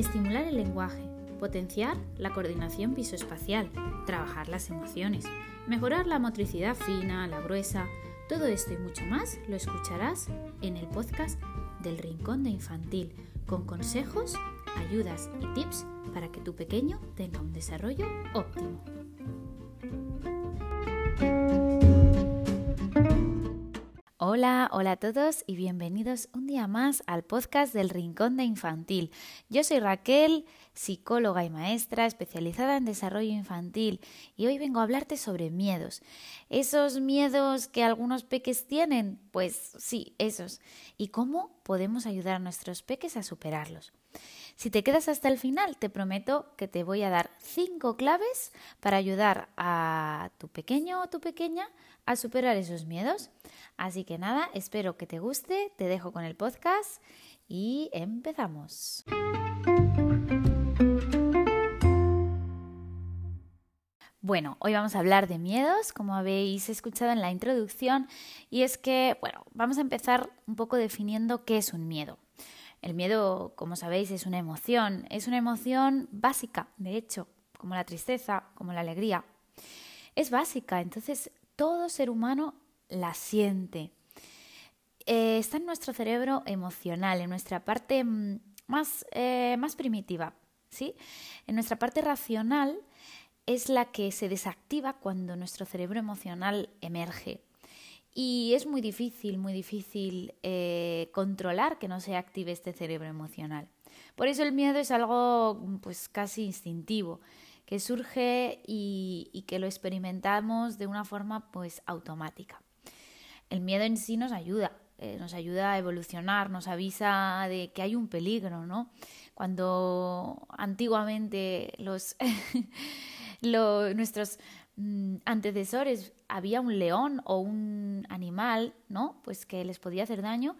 Estimular el lenguaje, potenciar la coordinación visoespacial, trabajar las emociones, mejorar la motricidad fina, la gruesa, todo esto y mucho más lo escucharás en el podcast del Rincón de Infantil, con consejos, ayudas y tips para que tu pequeño tenga un desarrollo óptimo. Hola, hola a todos y bienvenidos un día más al podcast del Rincón de Infantil. Yo soy Raquel, psicóloga y maestra especializada en desarrollo infantil y hoy vengo a hablarte sobre miedos. ¿Esos miedos que algunos peques tienen? Pues sí, esos. ¿Y cómo podemos ayudar a nuestros peques a superarlos? Si te quedas hasta el final, te prometo que te voy a dar cinco claves para ayudar a tu pequeño o tu pequeña a superar esos miedos. Así que nada, espero que te guste, te dejo con el podcast y empezamos. Bueno, hoy vamos a hablar de miedos, como habéis escuchado en la introducción, y es que, bueno, vamos a empezar un poco definiendo qué es un miedo. El miedo, como sabéis, es una emoción, es una emoción básica, de hecho, como la tristeza, como la alegría. Es básica, entonces todo ser humano la siente. Eh, está en nuestro cerebro emocional, en nuestra parte mm, más, eh, más primitiva, ¿sí? En nuestra parte racional es la que se desactiva cuando nuestro cerebro emocional emerge. Y es muy difícil, muy difícil eh, controlar que no se active este cerebro emocional. Por eso el miedo es algo pues casi instintivo, que surge y, que lo experimentamos de una forma pues automática. El miedo en sí nos ayuda, eh, nos ayuda a evolucionar, nos avisa de que hay un peligro, ¿no? Cuando antiguamente los, nuestros Mm, antecesores había un león o un animal, ¿no? Pues que les podía hacer daño,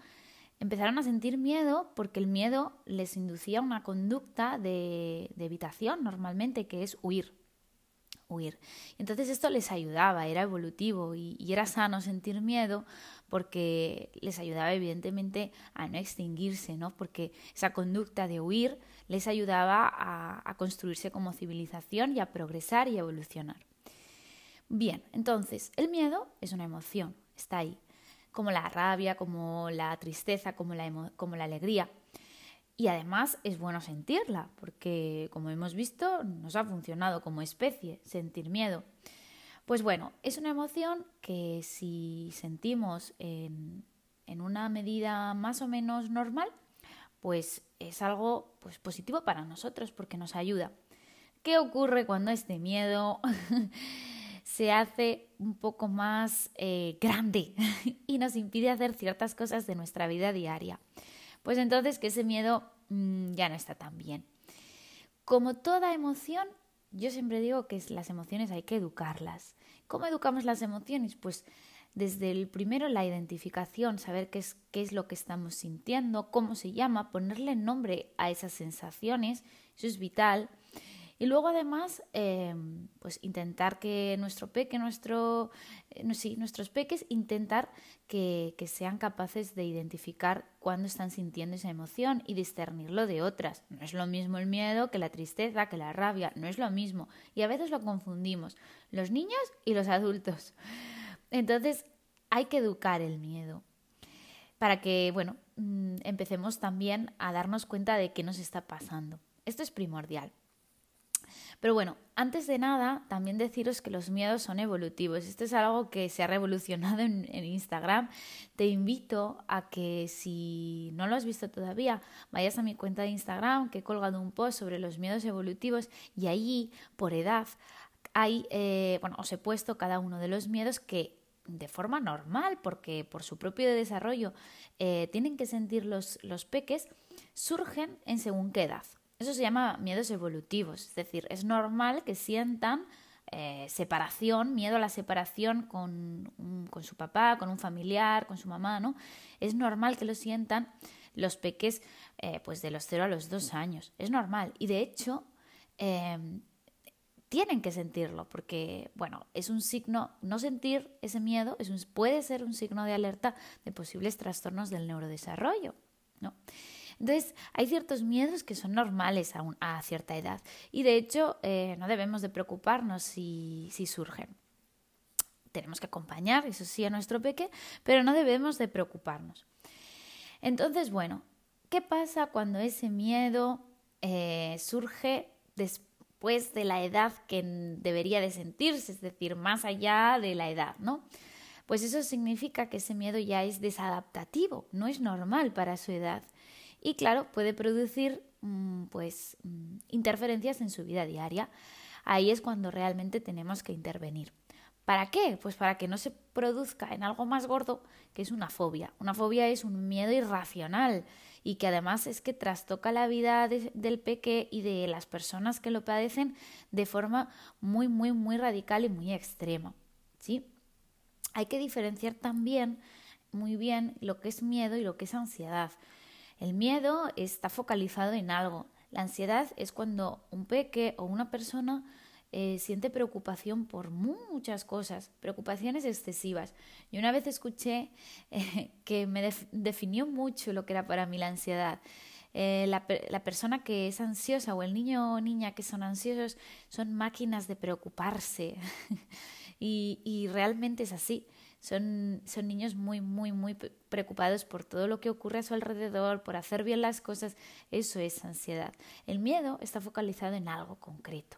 empezaron a sentir miedo porque el miedo les inducía una conducta de, evitación normalmente, que es huir. Huir. Entonces esto les ayudaba, era evolutivo y, era sano sentir miedo porque les ayudaba evidentemente a no extinguirse, ¿no? Porque esa conducta de huir les ayudaba a construirse como civilización y a progresar y a evolucionar. Bien, entonces, el miedo es una emoción, está ahí, como la rabia, como la tristeza, como la, como la alegría. Y además es bueno sentirla, porque como hemos visto, nos ha funcionado como especie sentir miedo. Pues bueno, es una emoción que si sentimos en, en una medida más o menos normal, pues es algo pues, positivo para nosotros porque nos ayuda. ¿Qué ocurre cuando este miedo se hace un poco más eh, grande y nos impide hacer ciertas cosas de nuestra vida diaria. Pues entonces que ese miedo mm, ya no está tan bien. Como toda emoción, yo siempre digo que las emociones hay que educarlas. ¿Cómo educamos las emociones? Pues desde el primero la identificación, saber qué es, qué es lo que estamos sintiendo, cómo se llama, ponerle nombre a esas sensaciones, eso es vital. Y luego además, eh, pues intentar que nuestro peque, nuestro, eh, sí, nuestros peques, intentar que, que, sean capaces de identificar cuándo están sintiendo esa emoción y discernirlo de otras. No es lo mismo el miedo que la tristeza, que la rabia, no es lo mismo. Y a veces lo confundimos, los niños y los adultos. Entonces, hay que educar el miedo para que, bueno, mm, empecemos también a darnos cuenta de qué nos está pasando. Esto es primordial. Pero bueno, antes de nada, también deciros que los miedos son evolutivos. Esto es algo que se ha revolucionado en, Instagram. Te invito a que si no lo has visto todavía, vayas a mi cuenta de Instagram, que he colgado un post sobre los miedos evolutivos y allí, por edad, hay, eh, bueno, os he puesto cada uno de los miedos que de forma normal, porque por su propio desarrollo eh, tienen que sentir los, los peques, surgen en según qué edad. Eso se llama miedos evolutivos, es decir, es normal que sientan eh, separación, miedo a la separación con, con, su papá, con un familiar, con su mamá, ¿no? Es normal que lo sientan los peques eh, pues de los 0 a los 2 años, es normal. Y de hecho, em, tienen que sentirlo, porque, bueno, es un signo, no sentir ese miedo es un, puede ser un signo de alerta de posibles trastornos del neurodesarrollo, ¿no? Entonces, hay ciertos miedos que son normales a, a cierta edad y de hecho eh, no debemos de preocuparnos si, surgen. Tenemos que acompañar, eso sí, a nuestro peque, pero no debemos de preocuparnos. Entonces, bueno, ¿qué pasa cuando ese miedo eh, surge después de la edad que debería de sentirse, es decir, más allá de la edad, ¿no? Pues eso significa que ese miedo ya es desadaptativo, no es normal para su edad. Y claro, puede producir mm, pues mm, interferencias en su vida diaria. Ahí es cuando realmente tenemos que intervenir. ¿Para qué? Pues para que no se produzca en algo más gordo, que es una fobia. Una fobia es un miedo irracional y que además es que trastoca la vida del peque y de las personas que lo padecen de forma muy, muy, muy radical y muy extrema. ¿sí? Hay que diferenciar también muy bien lo que es miedo y lo que es ansiedad. El miedo está focalizado en algo. La ansiedad es cuando un peque o una persona eh, siente preocupación por muchas cosas, preocupaciones excesivas. Y una vez escuché eh, que me definió mucho lo que era para mí la ansiedad. Eh, la, persona que es ansiosa o el niño o niña que son ansiosos son máquinas de preocuparse. y, realmente es así. Son, son niños muy, muy, muy preocupados por todo lo que ocurre a su alrededor, por hacer bien las cosas. Eso es ansiedad. El miedo está focalizado en algo concreto.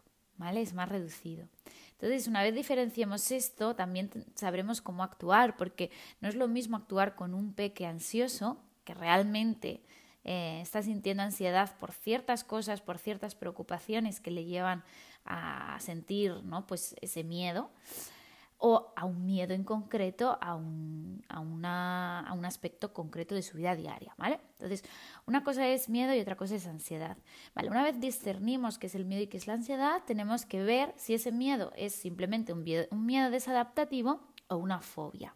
Es más reducido. Entonces, una vez diferenciemos esto, también sabremos cómo actuar, porque no es lo mismo actuar con un peque ansioso, que realmente eh, está sintiendo ansiedad por ciertas cosas, por ciertas preocupaciones que le llevan a sentir ¿no? pues ese miedo, o a un miedo en concreto, a un, a, una, a un aspecto concreto de su vida diaria, ¿vale? Entonces, una cosa es miedo y otra cosa es ansiedad, ¿vale? Una vez discernimos qué es el miedo y qué es la ansiedad, tenemos que ver si ese miedo es simplemente un miedo, desadaptativo o una fobia.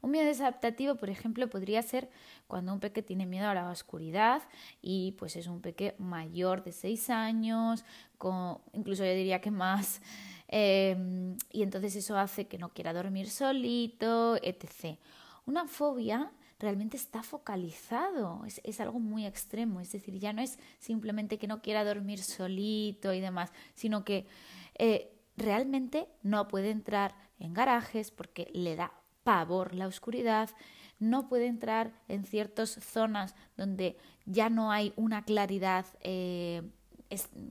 Un miedo desadaptativo, por ejemplo, podría ser cuando un peque tiene miedo a la oscuridad y pues es un peque mayor de 6 años, con, incluso yo diría que más, Em, y entonces eso hace que no quiera dormir solito, etc. Una fobia realmente está focalizado, es, algo muy extremo, es decir, ya no es simplemente que no quiera dormir solito y demás, sino que eh, realmente no puede entrar en garajes porque le da pavor la oscuridad, no puede entrar en ciertas zonas donde ya no hay una claridad, eh,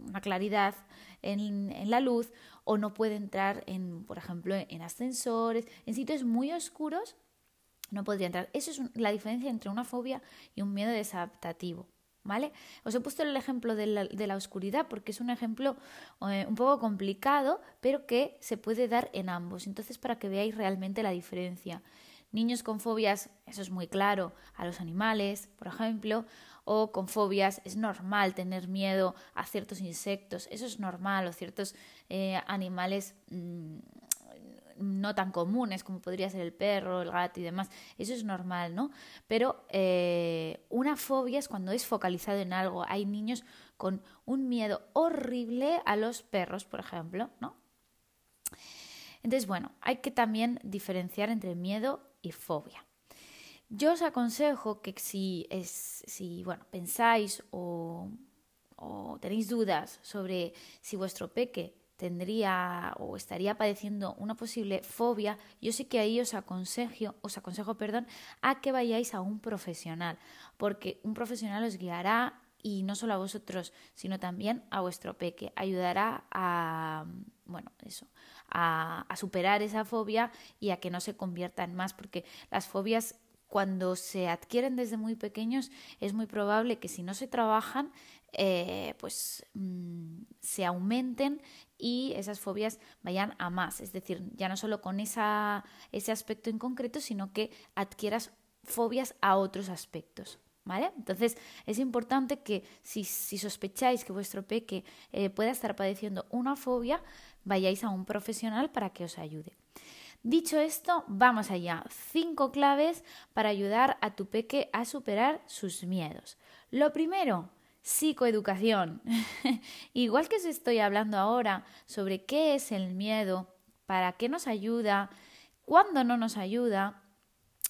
una claridad en la luz o no puede entrar en, por ejemplo, en ascensores, en sitios muy oscuros, no podría entrar. Eso es la diferencia entre una fobia y un miedo desadaptativo. ¿Vale? Os he puesto el ejemplo de la, de la oscuridad porque es un ejemplo eh, un poco complicado, pero que se puede dar en ambos. Entonces, para que veáis realmente la diferencia. Niños con fobias, eso es muy claro, a los animales, por ejemplo, o con fobias, es normal tener miedo a ciertos insectos, eso es normal, o ciertos eh, animales mm, no tan comunes como podría ser el perro, el gato y demás, eso es normal, ¿no? Pero eh, una fobia es cuando es focalizado en algo. Hay niños con un miedo horrible a los perros, por ejemplo, ¿no? Entonces, bueno, hay que también diferenciar entre miedo y fobia. Yo os aconsejo que si, es, si bueno, pensáis o, tenéis dudas sobre si vuestro peque tendría o estaría padeciendo una posible fobia, yo sé que ahí os aconsejo, os aconsejo perdón, a que vayáis a un profesional, porque un profesional os guiará y no solo a vosotros, sino también a vuestro peque, ayudará a bueno, eso, a, a superar esa fobia y a que no se convierta en más, porque las fobias cuando se adquieren desde muy pequeños es muy probable que si no se trabajan eh, pues mm, se aumenten y esas fobias vayan a más es decir ya no solo con esa, ese aspecto en concreto sino que adquieras fobias a otros aspectos ¿Vale? Entonces es importante que si, si sospecháis que vuestro peque eh, pueda estar padeciendo una fobia, vayáis a un profesional para que os ayude. Dicho esto, vamos allá. Cinco claves para ayudar a tu peque a superar sus miedos. Lo primero, psicoeducación. Igual que os estoy hablando ahora sobre qué es el miedo, para qué nos ayuda, cuándo no nos ayuda,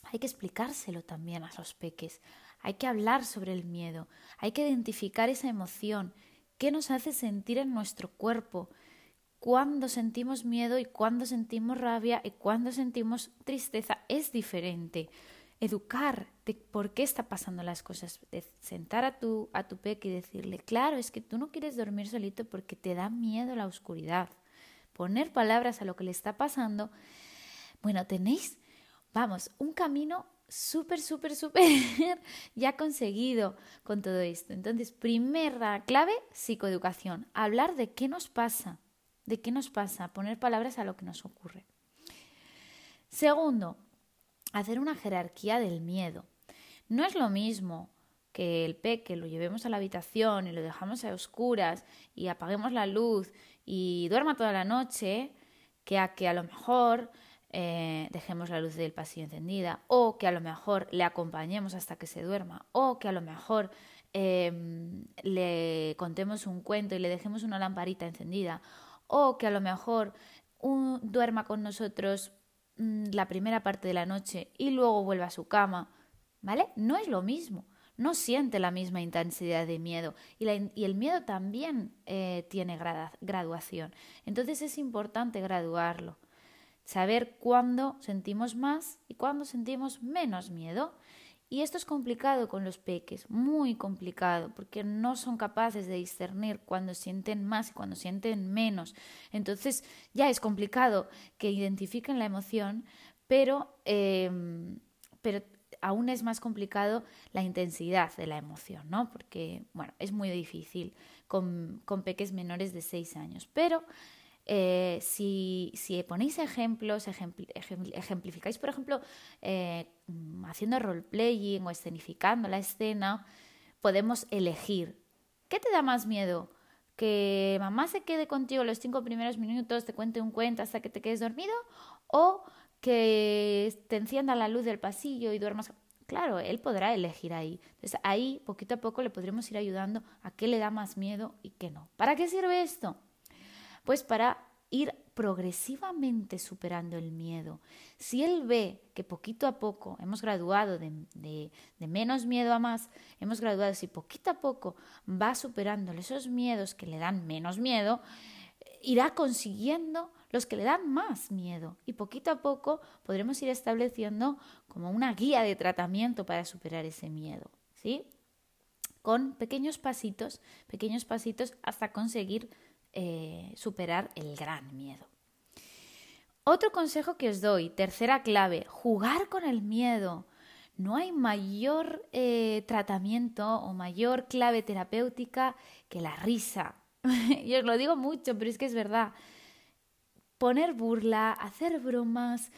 hay que explicárselo también a los peques. hay que hablar sobre el miedo, hay que identificar esa emoción, qué nos hace sentir en nuestro cuerpo, cuando sentimos miedo y cuando sentimos rabia y cuando sentimos tristeza es diferente. Educar de por qué está pasando las cosas, de sentar a tu, a tu peque y decirle, claro, es que tú no quieres dormir solito porque te da miedo la oscuridad. Poner palabras a lo que le está pasando. Bueno, tenéis, vamos, un camino súper, súper, súper ya conseguido con todo esto. Entonces, primera clave, psicoeducación. Hablar de qué nos pasa, de qué nos pasa, poner palabras a lo que nos ocurre. Segundo, hacer una jerarquía del miedo. No es lo mismo que el peque lo llevemos a la habitación y lo dejamos a oscuras y apaguemos la luz y duerma toda la noche, que a que a lo mejor eh, dejemos la luz del pasillo encendida, o que a lo mejor le acompañemos hasta que se duerma, o que a lo mejor em, le contemos un cuento y le dejemos una lamparita encendida, o que a lo mejor duerma con nosotros mm, la primera parte de la noche y luego vuelva a su cama, ¿vale? No es lo mismo. No siente la misma intensidad de miedo y, el miedo también eh, tiene graduación. Entonces es importante graduarlo saber cuándo sentimos más y cuándo sentimos menos miedo. Y esto es complicado con los peques, muy complicado, porque no son capaces de discernir cuando sienten más y cuando sienten menos. Entonces ya es complicado que identifiquen la emoción, pero, em, pero aún es más complicado la intensidad de la emoción, ¿no? Porque, bueno, es muy difícil con, con peques menores de 6 años. Pero eh, si, ponéis ejemplos, ejemplificáis, por ejemplo, eh, haciendo roleplaying o escenificando la escena, podemos elegir. ¿Qué te da más miedo? ¿Que mamá se quede contigo los cinco primeros minutos, te cuente un cuento hasta que te quedes dormido? ¿O que te encienda la luz del pasillo y duermas? Claro, él podrá elegir ahí. Entonces ahí, poquito a poco, le podremos ir ayudando a qué le da más miedo y qué no. ¿Para qué sirve esto? Pues para ir progresivamente superando el miedo. Si él ve que poquito a poco hemos graduado de, menos miedo a más, hemos graduado, si poquito a poco va superando esos miedos que le dan menos miedo, irá consiguiendo los que le dan más miedo y poquito a poco podremos ir estableciendo como una guía de tratamiento para superar ese miedo, ¿sí? Con pequeños pasitos, pequeños pasitos hasta conseguir eh, superar el gran miedo. Otro consejo que os doy, tercera clave, jugar con el miedo. No hay mayor eh, tratamiento o mayor clave terapéutica que la risa. y os lo digo mucho, pero es que es verdad. Poner burla, hacer bromas,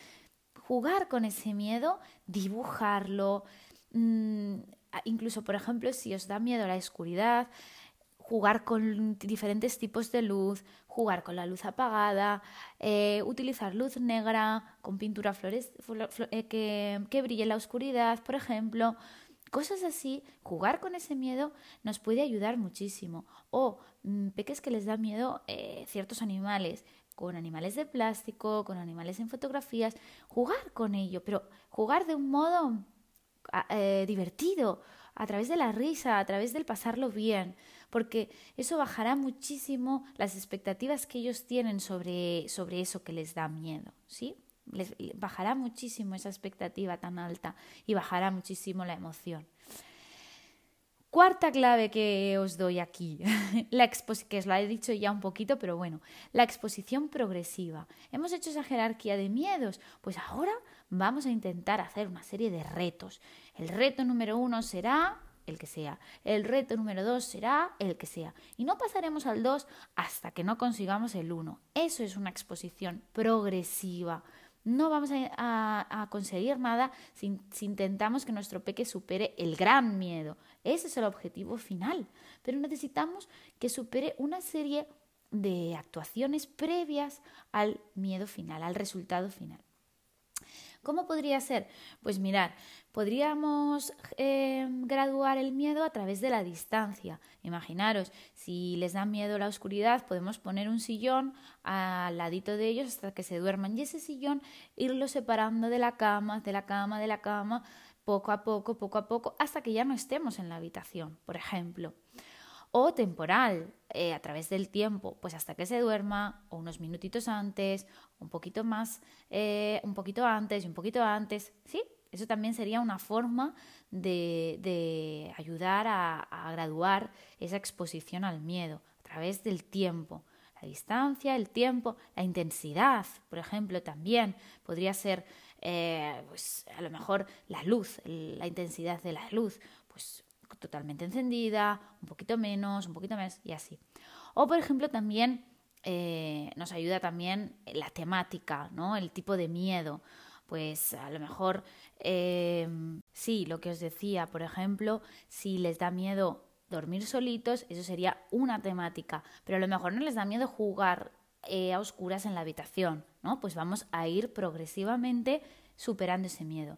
jugar con ese miedo, dibujarlo. Mm, incluso, por ejemplo, si os da miedo la oscuridad, jugar con diferentes tipos de luz, jugar con la luz apagada, eh, utilizar luz negra con pintura flores, eh, que, que brille en la oscuridad, por ejemplo. Cosas así, jugar con ese miedo nos puede ayudar muchísimo. O mm, peques que les da miedo eh, ciertos animales, con animales de plástico, con animales en fotografías, jugar con ello, pero jugar de un modo divertido, a través de la risa, a través del pasarlo bien porque eso bajará muchísimo las expectativas que ellos tienen sobre, sobre eso que les da miedo, ¿sí? Les bajará muchísimo esa expectativa tan alta y bajará muchísimo la emoción. Cuarta clave que os doy aquí, la que os la he dicho ya un poquito, pero bueno, la exposición progresiva. Hemos hecho esa jerarquía de miedos, pues ahora vamos a intentar hacer una serie de retos. El reto número uno será el que sea. El reto número 2 será el que sea. Y no pasaremos al 2 hasta que no consigamos el 1. Eso es una exposición progresiva. No vamos a, conseguir nada si, si, intentamos que nuestro peque supere el gran miedo. Ese es el objetivo final. Pero necesitamos que supere una serie de actuaciones previas al miedo final, al resultado final. ¿Cómo podría ser? Pues mirar, podríamos eh, graduar el miedo a través de la distancia. Imaginaros, si les da miedo la oscuridad, podemos poner un sillón al ladito de ellos hasta que se duerman y ese sillón irlo separando de la cama, de la cama, de la cama, poco a poco, poco a poco, hasta que ya no estemos en la habitación, por ejemplo. O temporal, eh, a través del tiempo, pues hasta que se duerma, o unos minutitos antes, un poquito más, eh, un poquito antes y un poquito antes, ¿sí? Eso también sería una forma de, ayudar a, graduar esa exposición al miedo a través del tiempo. La distancia, el tiempo, la intensidad, por ejemplo, también podría ser, eh, pues a lo mejor la luz, la intensidad de la luz, pues totalmente encendida, un poquito menos, un poquito más y así. O por ejemplo también eh, nos ayuda también la temática, ¿no? El tipo de miedo pues a lo mejor em, sí, lo que os decía, por ejemplo, si les da miedo dormir solitos, eso sería una temática, pero a lo mejor no les da miedo jugar eh, a oscuras en la habitación, ¿no? Pues vamos a ir progresivamente superando ese miedo.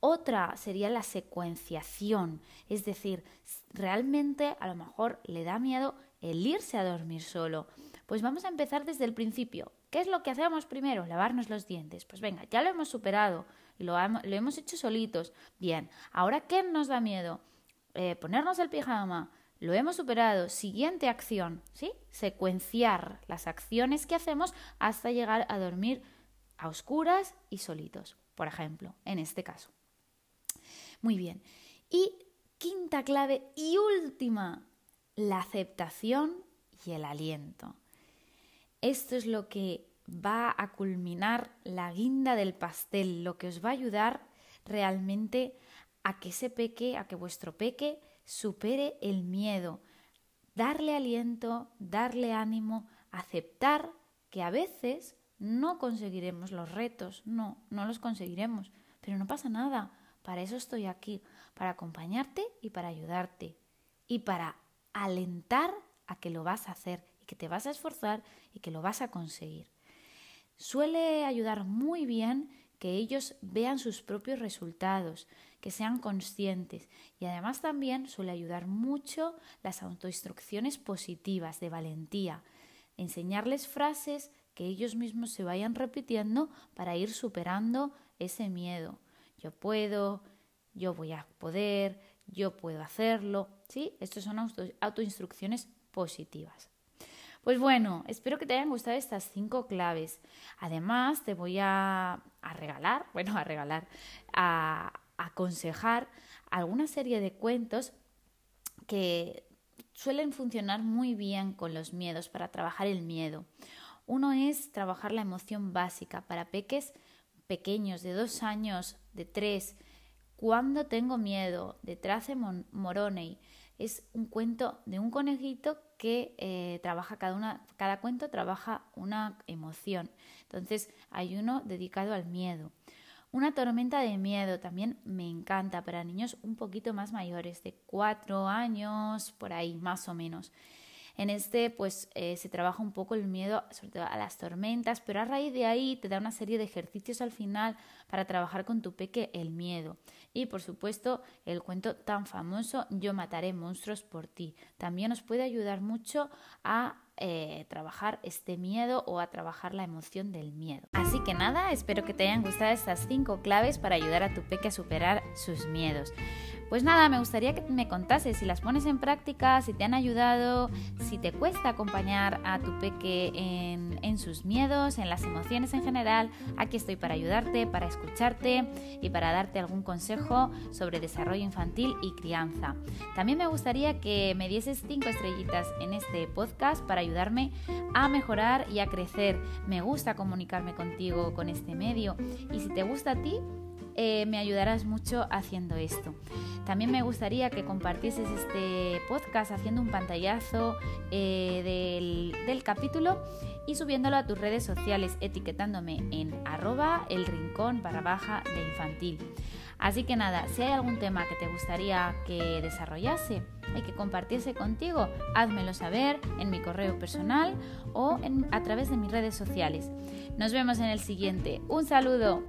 Otra sería la secuenciación, es decir, realmente a lo mejor le da miedo el irse a dormir solo. Pues vamos a empezar desde el principio. ¿Qué es lo que hacemos primero? Lavarnos los dientes. Pues venga, ya lo hemos superado y lo, hemos hecho solitos. Bien, ahora ¿qué nos da miedo? Eh, ponernos el pijama. Lo hemos superado. Siguiente acción, ¿sí? Secuenciar las acciones que hacemos hasta llegar a dormir a oscuras y solitos, por ejemplo, en este caso. Muy bien. Y quinta clave y última, la aceptación y el aliento. Esto es lo que va a culminar la guinda del pastel, lo que os va a ayudar realmente a que ese peque, a que vuestro peque supere el miedo, darle aliento, darle ánimo, aceptar que a veces no conseguiremos los retos, no, no los conseguiremos, pero no pasa nada, para eso estoy aquí, para acompañarte y para ayudarte y para alentar a que lo vas a hacer que te vas a esforzar y que lo vas a conseguir. Suele ayudar muy bien que ellos vean sus propios resultados, que sean conscientes y además también suele ayudar mucho las autoinstrucciones positivas de valentía, enseñarles frases que ellos mismos se vayan repitiendo para ir superando ese miedo. Yo puedo, yo voy a poder, yo puedo hacerlo. ¿Sí? Estas son autoinstrucciones positivas. Pues bueno, espero que te hayan gustado estas cinco claves. Además, te voy a, regalar, bueno, a regalar, a, aconsejar alguna serie de cuentos que suelen funcionar muy bien con los miedos para trabajar el miedo. Uno es trabajar la emoción básica para peques pequeños de dos años, de tres. Cuando tengo miedo, de Trace Moroney. Es un cuento de un conejito que eh, trabaja cada, una, cada cuento trabaja una emoción. Entonces hay uno dedicado al miedo. Una tormenta de miedo también me encanta para niños un poquito más mayores, de cuatro años, por ahí más o menos. En este, pues eh, se trabaja un poco el miedo, sobre todo a las tormentas, pero a raíz de ahí te da una serie de ejercicios al final para trabajar con tu peque el miedo. Y por supuesto, el cuento tan famoso Yo mataré monstruos por ti. También nos puede ayudar mucho a eh, trabajar este miedo o a trabajar la emoción del miedo. Así que nada, espero que te hayan gustado estas cinco claves para ayudar a tu peque a superar sus miedos. Pues nada, me gustaría que me contases si las pones en práctica, si te han ayudado, si te cuesta acompañar a tu peque en, sus miedos, en las emociones en general. Aquí estoy para ayudarte, para escucharte y para darte algún consejo sobre desarrollo infantil y crianza. También me gustaría que me dieses cinco estrellitas en este podcast para ayudarme a mejorar y a crecer. Me gusta comunicarme contigo con este medio y si te gusta a ti, eh, me ayudarás mucho haciendo esto. También me gustaría que compartieses este podcast haciendo un pantallazo eh, del, capítulo y subiéndolo a tus redes sociales, etiquetándome en arroba el rincón para baja de infantil. Así que nada, si hay algún tema que te gustaría que desarrollase y que compartiese contigo, házmelo saber en mi correo personal o a través de mis redes sociales. Nos vemos en el siguiente. Un saludo.